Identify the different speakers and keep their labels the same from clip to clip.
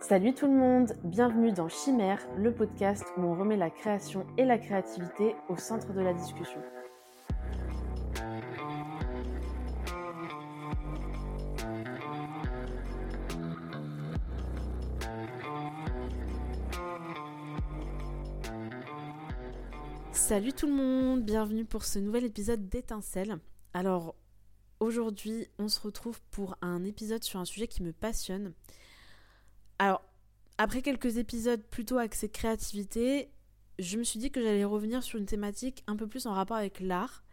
Speaker 1: Salut tout le monde, bienvenue dans Chimère, le podcast où on remet la création et la créativité au centre de la discussion. Salut tout le monde, bienvenue pour ce nouvel épisode d'Étincelle. Alors aujourd'hui on se retrouve pour un épisode sur un sujet qui me passionne. Alors après quelques épisodes plutôt axés créativité, je me suis dit que j'allais revenir sur une thématique un peu plus en rapport avec l'art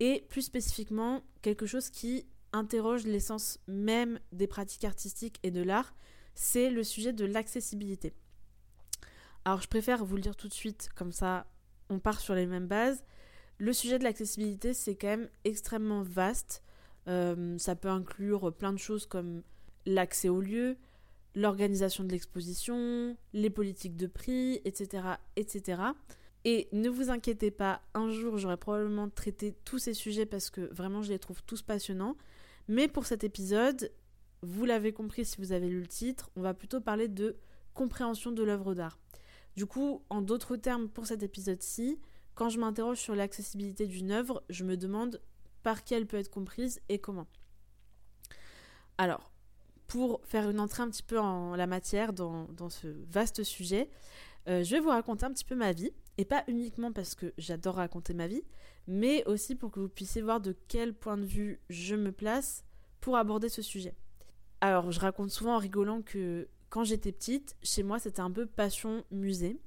Speaker 1: et plus spécifiquement quelque chose qui interroge l'essence même des pratiques artistiques et de l'art, c'est le sujet de l'accessibilité. Alors je préfère vous le dire tout de suite, comme ça on part sur les mêmes bases. Le sujet de l'accessibilité, c'est quand même extrêmement vaste. Euh, ça peut inclure plein de choses comme l'accès au lieu, l'organisation de l'exposition, les politiques de prix, etc., etc. Et ne vous inquiétez pas, un jour j'aurai probablement traité tous ces sujets parce que vraiment je les trouve tous passionnants. Mais pour cet épisode, vous l'avez compris si vous avez lu le titre, on va plutôt parler de compréhension de l'œuvre d'art. Du coup, en d'autres termes, pour cet épisode-ci, quand je m'interroge sur l'accessibilité d'une œuvre, je me demande par qui elle peut être comprise et comment. Alors, pour faire une entrée un petit peu en la matière dans, ce vaste sujet, euh, je vais vous raconter un petit peu ma vie, et pas uniquement parce que j'adore raconter ma vie, mais aussi pour que vous puissiez voir de quel point de vue je me place pour aborder ce sujet. Alors, je raconte souvent en rigolant que quand j'étais petite, chez moi, c'était un peu passion musée.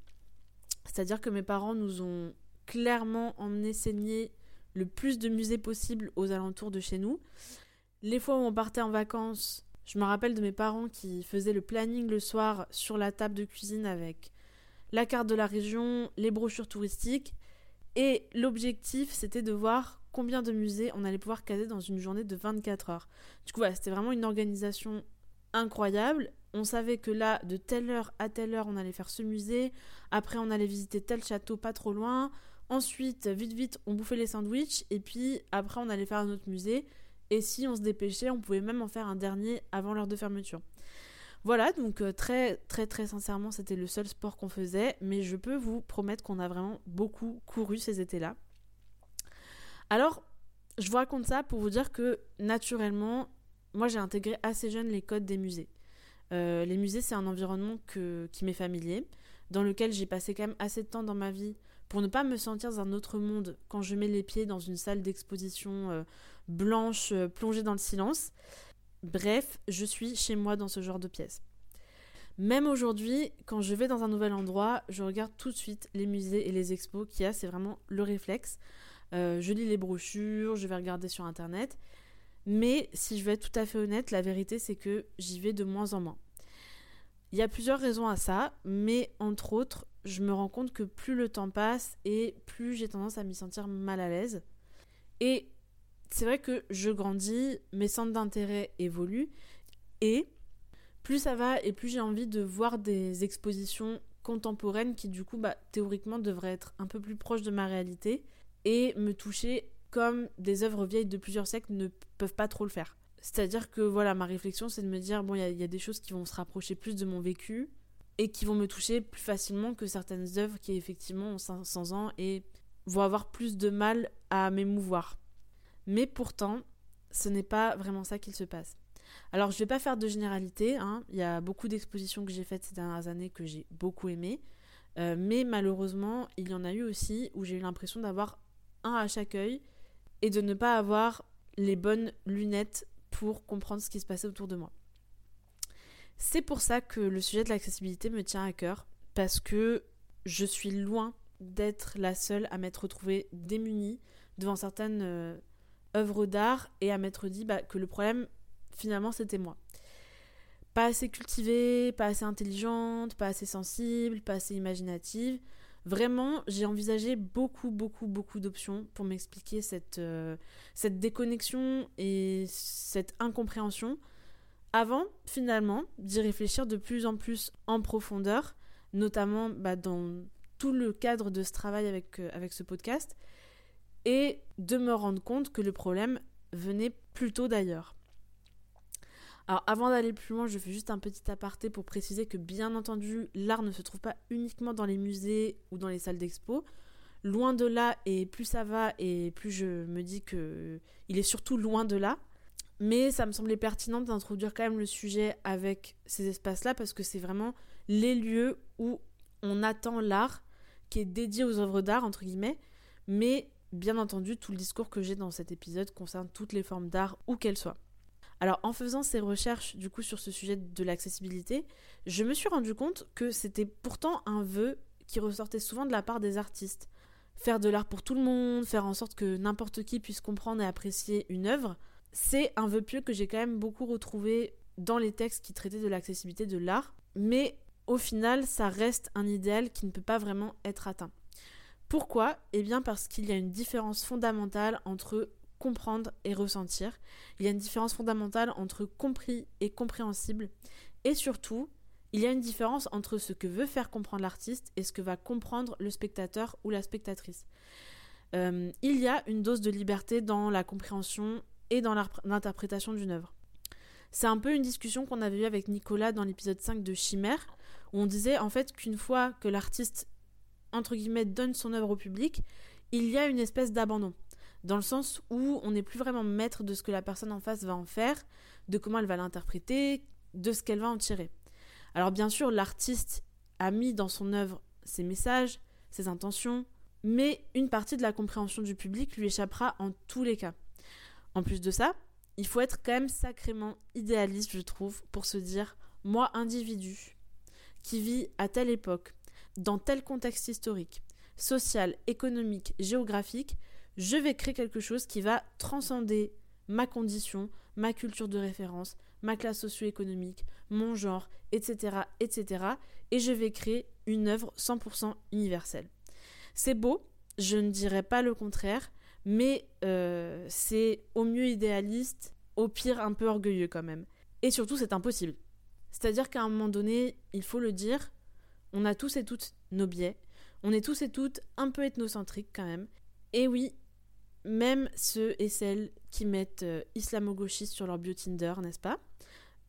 Speaker 1: C'est-à-dire que mes parents nous ont clairement emmené saigner le plus de musées possible aux alentours de chez nous. Les fois où on partait en vacances, je me rappelle de mes parents qui faisaient le planning le soir sur la table de cuisine avec la carte de la région, les brochures touristiques. Et l'objectif, c'était de voir combien de musées on allait pouvoir caser dans une journée de 24 heures. Du coup, c'était vraiment une organisation incroyable. On savait que là, de telle heure à telle heure, on allait faire ce musée. Après, on allait visiter tel château pas trop loin. Ensuite, vite, vite, on bouffait les sandwichs. Et puis, après, on allait faire un autre musée. Et si on se dépêchait, on pouvait même en faire un dernier avant l'heure de fermeture. Voilà, donc euh, très, très, très sincèrement, c'était le seul sport qu'on faisait. Mais je peux vous promettre qu'on a vraiment beaucoup couru ces étés-là. Alors, je vous raconte ça pour vous dire que naturellement, moi j'ai intégré assez jeune les codes des musées. Euh, les musées, c'est un environnement qui m'est familier, dans lequel j'ai passé quand même assez de temps dans ma vie pour ne pas me sentir dans un autre monde quand je mets les pieds dans une salle d'exposition euh, blanche euh, plongée dans le silence. Bref, je suis chez moi dans ce genre de pièce. Même aujourd'hui, quand je vais dans un nouvel endroit, je regarde tout de suite les musées et les expos qu'il y a, c'est vraiment le réflexe. je lis les brochures, je vais regarder sur internet. Mais si je vais être tout à fait honnête, la vérité c'est que j'y vais de moins en moins. Il y a plusieurs raisons à ça, mais entre autres, je me rends compte que plus le temps passe et plus j'ai tendance à m'y sentir mal à l'aise. Et c'est vrai que je grandis, mes centres d'intérêt évoluent et plus ça va et plus j'ai envie de voir des expositions contemporaines qui du coup bah, théoriquement devraient être un peu plus proches de ma réalité et me toucher comme des œuvres vieilles de plusieurs siècles ne peuvent pas trop le faire. C'est-à-dire que voilà, ma réflexion, c'est de me dire, bon, il y, a des choses qui vont se rapprocher plus de mon vécu et qui vont me toucher plus facilement que certaines œuvres qui effectivement ont 500 ans et vont avoir plus de mal à m'émouvoir. Mais pourtant, ce n'est pas vraiment ça qu'il se passe. Alors, je ne vais pas faire de généralité, hein. il y a beaucoup d'expositions que j'ai faites ces dernières années que j'ai beaucoup aimées, euh, mais malheureusement, il y en a eu aussi où j'ai eu l'impression d'avoir un à chaque œil et de ne pas avoir les bonnes lunettes pour comprendre ce qui se passait autour de moi. C'est pour ça que le sujet de l'accessibilité me tient à cœur, parce que je suis loin d'être la seule à m'être retrouvée démunie devant certaines euh, œuvres d'art et à m'être dit bah, que le problème, finalement, c'était moi. Pas assez cultivée, pas assez intelligente, pas assez sensible, pas assez imaginative. Vraiment, j'ai envisagé beaucoup, beaucoup, beaucoup d'options pour m'expliquer cette, euh, cette déconnexion et cette incompréhension avant, finalement, d'y réfléchir de plus en plus en profondeur, notamment bah, dans tout le cadre de ce travail avec, euh, avec ce podcast, et de me rendre compte que le problème venait plutôt d'ailleurs. Alors avant d'aller plus loin, je fais juste un petit aparté pour préciser que bien entendu, l'art ne se trouve pas uniquement dans les musées ou dans les salles d'expo. Loin de là, et plus ça va, et plus je me dis que il est surtout loin de là. Mais ça me semblait pertinent d'introduire quand même le sujet avec ces espaces-là parce que c'est vraiment les lieux où on attend l'art qui est dédié aux œuvres d'art, entre guillemets. Mais bien entendu, tout le discours que j'ai dans cet épisode concerne toutes les formes d'art, où qu'elles soient. Alors en faisant ces recherches du coup sur ce sujet de l'accessibilité, je me suis rendu compte que c'était pourtant un vœu qui ressortait souvent de la part des artistes. Faire de l'art pour tout le monde, faire en sorte que n'importe qui puisse comprendre et apprécier une œuvre, c'est un vœu pieux que j'ai quand même beaucoup retrouvé dans les textes qui traitaient de l'accessibilité de l'art, mais au final, ça reste un idéal qui ne peut pas vraiment être atteint. Pourquoi? Eh bien parce qu'il y a une différence fondamentale entre comprendre et ressentir. Il y a une différence fondamentale entre compris et compréhensible. Et surtout, il y a une différence entre ce que veut faire comprendre l'artiste et ce que va comprendre le spectateur ou la spectatrice. Euh, il y a une dose de liberté dans la compréhension et dans l'interprétation d'une œuvre. C'est un peu une discussion qu'on avait eue avec Nicolas dans l'épisode 5 de Chimère, où on disait en fait qu'une fois que l'artiste, entre guillemets, donne son œuvre au public, il y a une espèce d'abandon. Dans le sens où on n'est plus vraiment maître de ce que la personne en face va en faire, de comment elle va l'interpréter, de ce qu'elle va en tirer. Alors bien sûr, l'artiste a mis dans son œuvre ses messages, ses intentions, mais une partie de la compréhension du public lui échappera en tous les cas. En plus de ça, il faut être quand même sacrément idéaliste, je trouve, pour se dire, moi, individu, qui vit à telle époque, dans tel contexte historique, social, économique, géographique, je vais créer quelque chose qui va transcender ma condition, ma culture de référence, ma classe socio-économique, mon genre, etc., etc. Et je vais créer une œuvre 100% universelle. C'est beau, je ne dirais pas le contraire, mais euh, c'est au mieux idéaliste, au pire un peu orgueilleux quand même. Et surtout, c'est impossible. C'est-à-dire qu'à un moment donné, il faut le dire, on a tous et toutes nos biais, on est tous et toutes un peu ethnocentriques quand même. Et oui, même ceux et celles qui mettent euh, islamo-gauchiste sur leur bio Tinder, n'est-ce pas?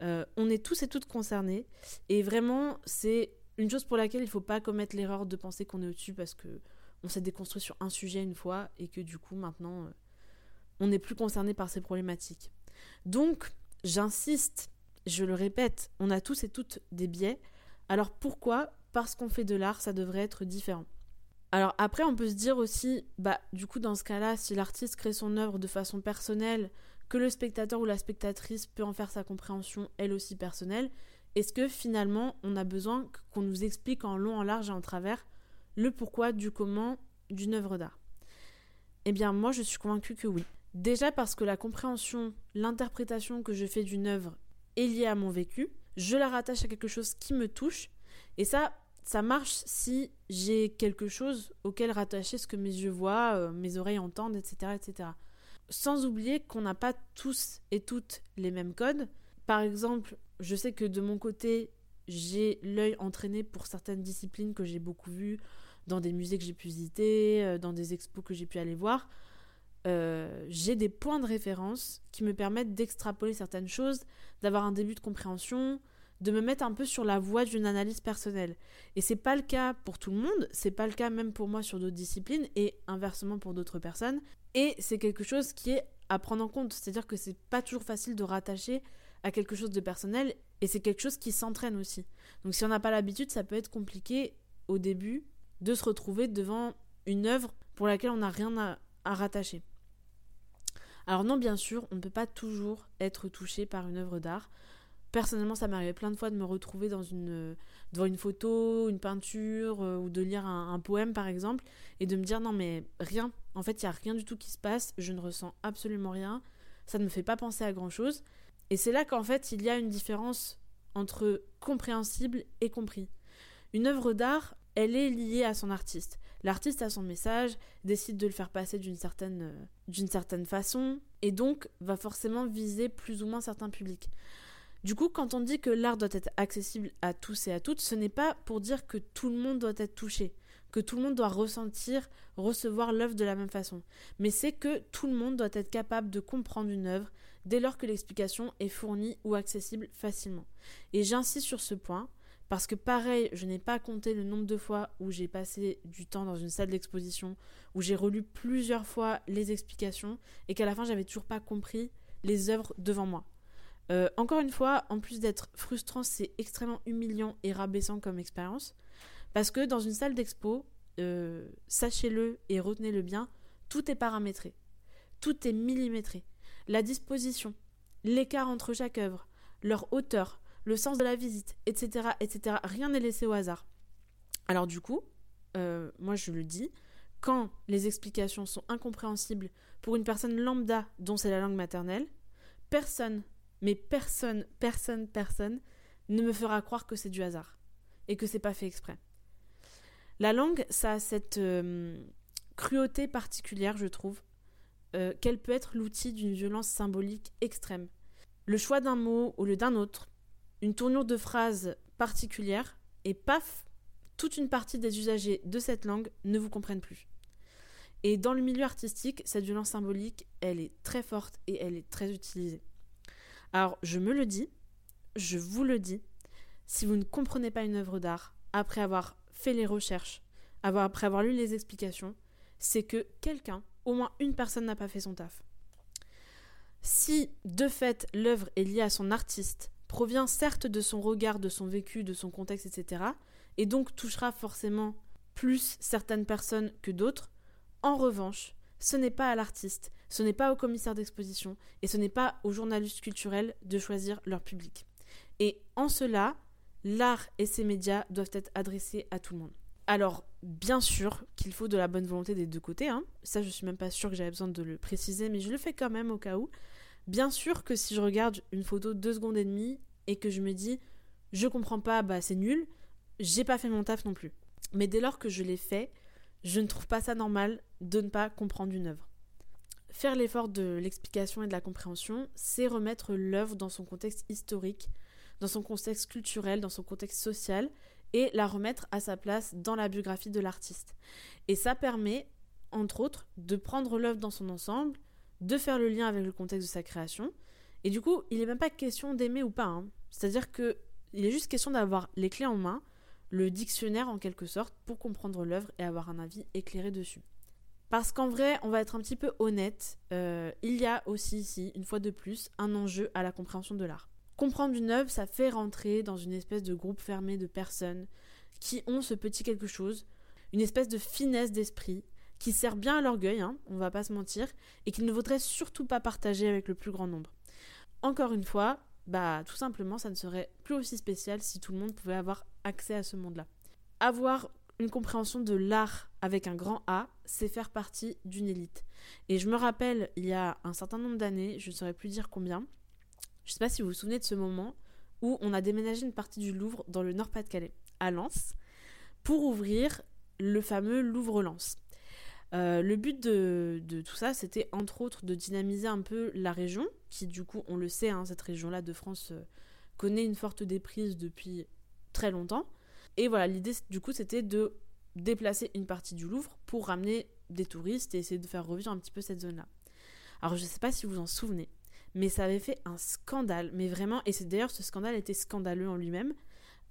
Speaker 1: Euh, On est tous et toutes concernés. Et vraiment, c'est une chose pour laquelle il ne faut pas commettre l'erreur de penser qu'on est au-dessus parce que on s'est déconstruit sur un sujet une fois et que du coup maintenant euh, on n'est plus concerné par ces problématiques. Donc, j'insiste, je le répète, on a tous et toutes des biais. Alors pourquoi? Parce qu'on fait de l'art, ça devrait être différent. Alors après, on peut se dire aussi, bah du coup dans ce cas-là, si l'artiste crée son œuvre de façon personnelle, que le spectateur ou la spectatrice peut en faire sa compréhension elle aussi personnelle, est-ce que finalement on a besoin qu'on nous explique en long, en large et en travers le pourquoi du comment d'une œuvre d'art? Eh bien moi je suis convaincue que oui. Déjà parce que la compréhension, l'interprétation que je fais d'une œuvre est liée à mon vécu, je la rattache à quelque chose qui me touche, et ça, ça marche si j'ai quelque chose auquel rattacher ce que mes yeux voient, euh, mes oreilles entendent, etc. etc. Sans oublier qu'on n'a pas tous et toutes les mêmes codes. Par exemple, je sais que de mon côté, j'ai l'œil entraîné pour certaines disciplines que j'ai beaucoup vues, dans des musées que j'ai pu visiter, euh, dans des expos que j'ai pu aller voir, euh, j'ai des points de référence qui me permettent d'extrapoler certaines choses, d'avoir un début de compréhension, de me mettre un peu sur la voie d'une analyse personnelle. Et c'est pas le cas pour tout le monde, c'est pas le cas même pour moi sur d'autres disciplines et inversement pour d'autres personnes. Et c'est quelque chose qui est à prendre en compte, c'est-à-dire que c'est pas toujours facile de rattacher à quelque chose de personnel et c'est quelque chose qui s'entraîne aussi. Donc si on n'a pas l'habitude, ça peut être compliqué au début de se retrouver devant une œuvre pour laquelle on n'a rien à, rattacher. Alors non, bien sûr, on ne peut pas toujours être touché par une œuvre d'art. Personnellement, ça arrivé plein de fois de me retrouver une, devant une photo, une peinture, euh, ou de lire un, un, poème par exemple, et de me dire non mais rien, en fait il n'y a rien du tout qui se passe, je ne ressens absolument rien, ça ne me fait pas penser à grand chose. Et c'est là qu'en fait il y a une différence entre compréhensible et compris. Une œuvre d'art, elle est liée à son artiste. L'artiste a son message, décide de le faire passer d'une certaine, euh, d'une certaine façon, et donc va forcément viser plus ou moins certains publics. Du coup, quand on dit que l'art doit être accessible à tous et à toutes, ce n'est pas pour dire que tout le monde doit être touché. que tout le monde doit ressentir, recevoir l'œuvre de la même façon. Mais c'est que tout le monde doit être capable de comprendre une œuvre dès lors que l'explication est fournie ou accessible facilement. Et j'insiste sur ce point parce que pareil, je n'ai pas compté le nombre de fois où j'ai passé du temps dans une salle d'exposition, où j'ai relu plusieurs fois les explications et qu'à la fin j'avais toujours pas compris les œuvres devant moi. Euh, encore une fois, en plus d'être frustrant, c'est extrêmement humiliant et rabaissant comme expérience. Parce que dans une salle d'expo, euh, sachez-le et retenez-le bien, tout est paramétré. Tout est millimétré. La disposition, l'écart entre chaque œuvre, leur hauteur, le sens de la visite, etc. etc. Rien n'est laissé au hasard. Alors du coup, euh, moi je le dis, quand les explications sont incompréhensibles pour une personne lambda dont c'est la langue maternelle, personne mais personne, personne, personne ne me fera croire que c'est du hasard et que c'est pas fait exprès. La langue, ça a cette euh, cruauté particulière, je trouve, euh, qu'elle peut être l'outil d'une violence symbolique extrême. Le choix d'un mot au lieu d'un autre, une tournure de phrase particulière, et paf, toute une partie des usagers de cette langue ne vous comprennent plus. Et dans le milieu artistique, cette violence symbolique, elle est très forte et elle est très utilisée. Alors, je me le dis, je vous le dis, si vous ne comprenez pas une œuvre d'art, après avoir fait les recherches, après avoir lu les explications, c'est que quelqu'un, au moins une personne n'a pas fait son taf. Si, de fait, l'œuvre est liée à son artiste, provient certes de son regard, de son vécu, de son contexte, etc., et donc touchera forcément plus certaines personnes que d'autres, en revanche, ce n'est pas à l'artiste, ce n'est pas au commissaire d'exposition et ce n'est pas aux journalistes culturels de choisir leur public. Et en cela, l'art et ses médias doivent être adressés à tout le monde. Alors, bien sûr qu'il faut de la bonne volonté des deux côtés, hein. ça je suis même pas sûre que j'avais besoin de le préciser, mais je le fais quand même au cas où. Bien sûr que si je regarde une photo deux secondes et demie et que je me dis je comprends pas, bah c'est nul, j'ai pas fait mon taf non plus. Mais dès lors que je l'ai fait, je ne trouve pas ça normal de ne pas comprendre une œuvre. Faire l'effort de l'explication et de la compréhension, c'est remettre l'œuvre dans son contexte historique, dans son contexte culturel, dans son contexte social, et la remettre à sa place dans la biographie de l'artiste. Et ça permet, entre autres, de prendre l'œuvre dans son ensemble, de faire le lien avec le contexte de sa création. Et du coup, il n'est même pas question d'aimer ou pas. Hein. C'est-à-dire que il est juste question d'avoir les clés en main, le dictionnaire en quelque sorte, pour comprendre l'œuvre et avoir un avis éclairé dessus. Parce qu'en vrai, on va être un petit peu honnête, euh, il y a aussi ici, une fois de plus, un enjeu à la compréhension de l'art. Comprendre une œuvre, ça fait rentrer dans une espèce de groupe fermé de personnes qui ont ce petit quelque chose, une espèce de finesse d'esprit, qui sert bien à l'orgueil, hein, on va pas se mentir, et qu'il ne vaudrait surtout pas partager avec le plus grand nombre. Encore une fois, bah tout simplement ça ne serait plus aussi spécial si tout le monde pouvait avoir accès à ce monde-là. Avoir une compréhension de l'art avec un grand A, c'est faire partie d'une élite. Et je me rappelle, il y a un certain nombre d'années, je ne saurais plus dire combien, je ne sais pas si vous vous souvenez de ce moment où on a déménagé une partie du Louvre dans le Nord-Pas-de-Calais, à Lens, pour ouvrir le fameux Louvre-Lens. Euh, le but de, tout ça, c'était entre autres de dynamiser un peu la région, qui du coup, on le sait, hein, cette région-là de France euh, connaît une forte déprise depuis très longtemps. Et voilà, l'idée du coup c'était de déplacer une partie du Louvre pour ramener des touristes et essayer de faire revivre un petit peu cette zone-là. Alors je ne sais pas si vous vous en souvenez, mais ça avait fait un scandale, mais vraiment, et c'est d'ailleurs ce scandale était scandaleux en lui-même,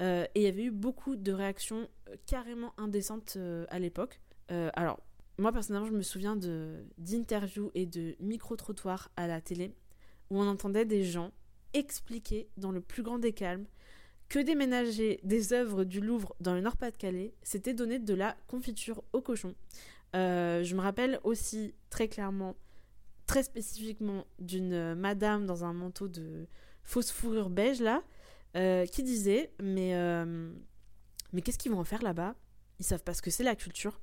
Speaker 1: euh, et il y avait eu beaucoup de réactions euh, carrément indécentes euh, à l'époque. alors moi personnellement je me souviens d'interviews et de micro-trottoirs à la télé où on entendait des gens expliquer dans le plus grand des calmes que déménager des œuvres du Louvre dans le Nord-Pas-de-Calais, c'était donner de la confiture au cochon. Euh, je me rappelle aussi très clairement, très spécifiquement, d'une madame dans un manteau de fausse fourrure beige là, euh, qui disait mais euh, mais qu'est-ce qu'ils vont en faire là-bas? Ils savent pas ce que c'est la culture.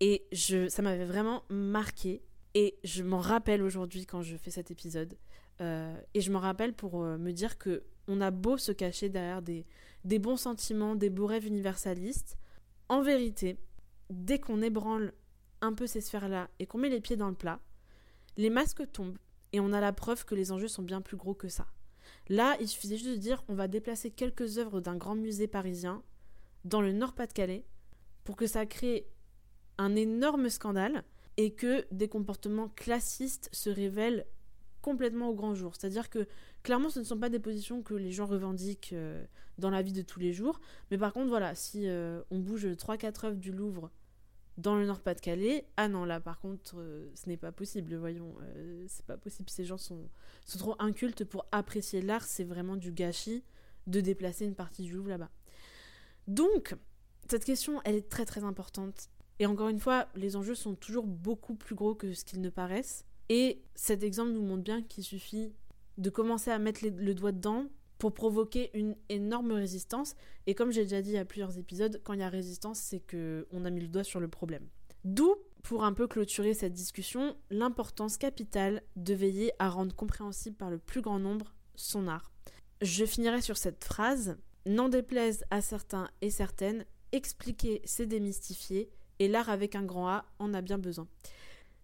Speaker 1: Et je, ça m'avait vraiment marqué. Et je m'en rappelle aujourd'hui quand je fais cet épisode. et je m'en rappelle pour me dire que on a beau se cacher derrière des, des bons sentiments, des beaux rêves universalistes, en vérité, dès qu'on ébranle un peu ces sphères-là et qu'on met les pieds dans le plat, les masques tombent et on a la preuve que les enjeux sont bien plus gros que ça. Là, il suffisait juste de dire on va déplacer quelques œuvres d'un grand musée parisien dans le Nord-Pas-de-Calais pour que ça crée un énorme scandale et que des comportements classistes se révèlent complètement au grand jour. C'est-à-dire que clairement, ce ne sont pas des positions que les gens revendiquent euh, dans la vie de tous les jours. Mais par contre, voilà, si euh, on bouge 3-4 œuvres du Louvre dans le Nord-Pas-de-Calais, ah non, là par contre, euh, ce n'est pas possible, voyons, c'est pas possible. Ces gens sont, sont trop incultes pour apprécier l'art, c'est vraiment du gâchis de déplacer une partie du Louvre là-bas. Donc, cette question, elle est très très importante. Et encore une fois, les enjeux sont toujours beaucoup plus gros que ce qu'ils ne paraissent. Et cet exemple nous montre bien qu'il suffit de commencer à mettre le doigt dedans pour provoquer une énorme résistance. Et comme j'ai déjà dit à plusieurs épisodes, quand il y a résistance, c'est que on a mis le doigt sur le problème. D'où, pour un peu clôturer cette discussion, l'importance capitale de veiller à rendre compréhensible par le plus grand nombre son art. Je finirai sur cette phrase N'en déplaise à certains et certaines, expliquer, c'est démystifier, et l'art avec un grand A en a bien besoin.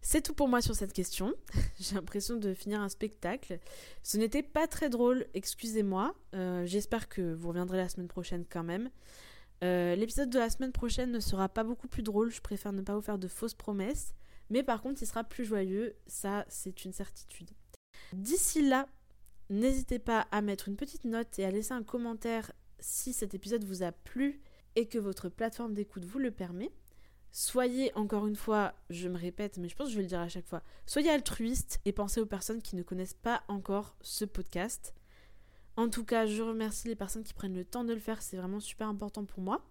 Speaker 1: C'est tout pour moi sur cette question. J'ai l'impression de finir un spectacle. Ce n'était pas très drôle, excusez-moi. Euh, j'espère que vous reviendrez la semaine prochaine quand même. Euh, l'épisode de la semaine prochaine ne sera pas beaucoup plus drôle. Je préfère ne pas vous faire de fausses promesses. Mais par contre, il sera plus joyeux. Ça, c'est une certitude. D'ici là, n'hésitez pas à mettre une petite note et à laisser un commentaire si cet épisode vous a plu et que votre plateforme d'écoute vous le permet. Soyez, encore une fois, je me répète, mais je pense que je vais le dire à chaque fois, soyez altruiste et pensez aux personnes qui ne connaissent pas encore ce podcast. En tout cas, je remercie les personnes qui prennent le temps de le faire, c'est vraiment super important pour moi.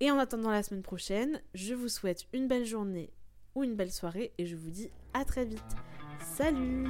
Speaker 1: Et en attendant la semaine prochaine, je vous souhaite une belle journée ou une belle soirée et je vous dis à très vite. Salut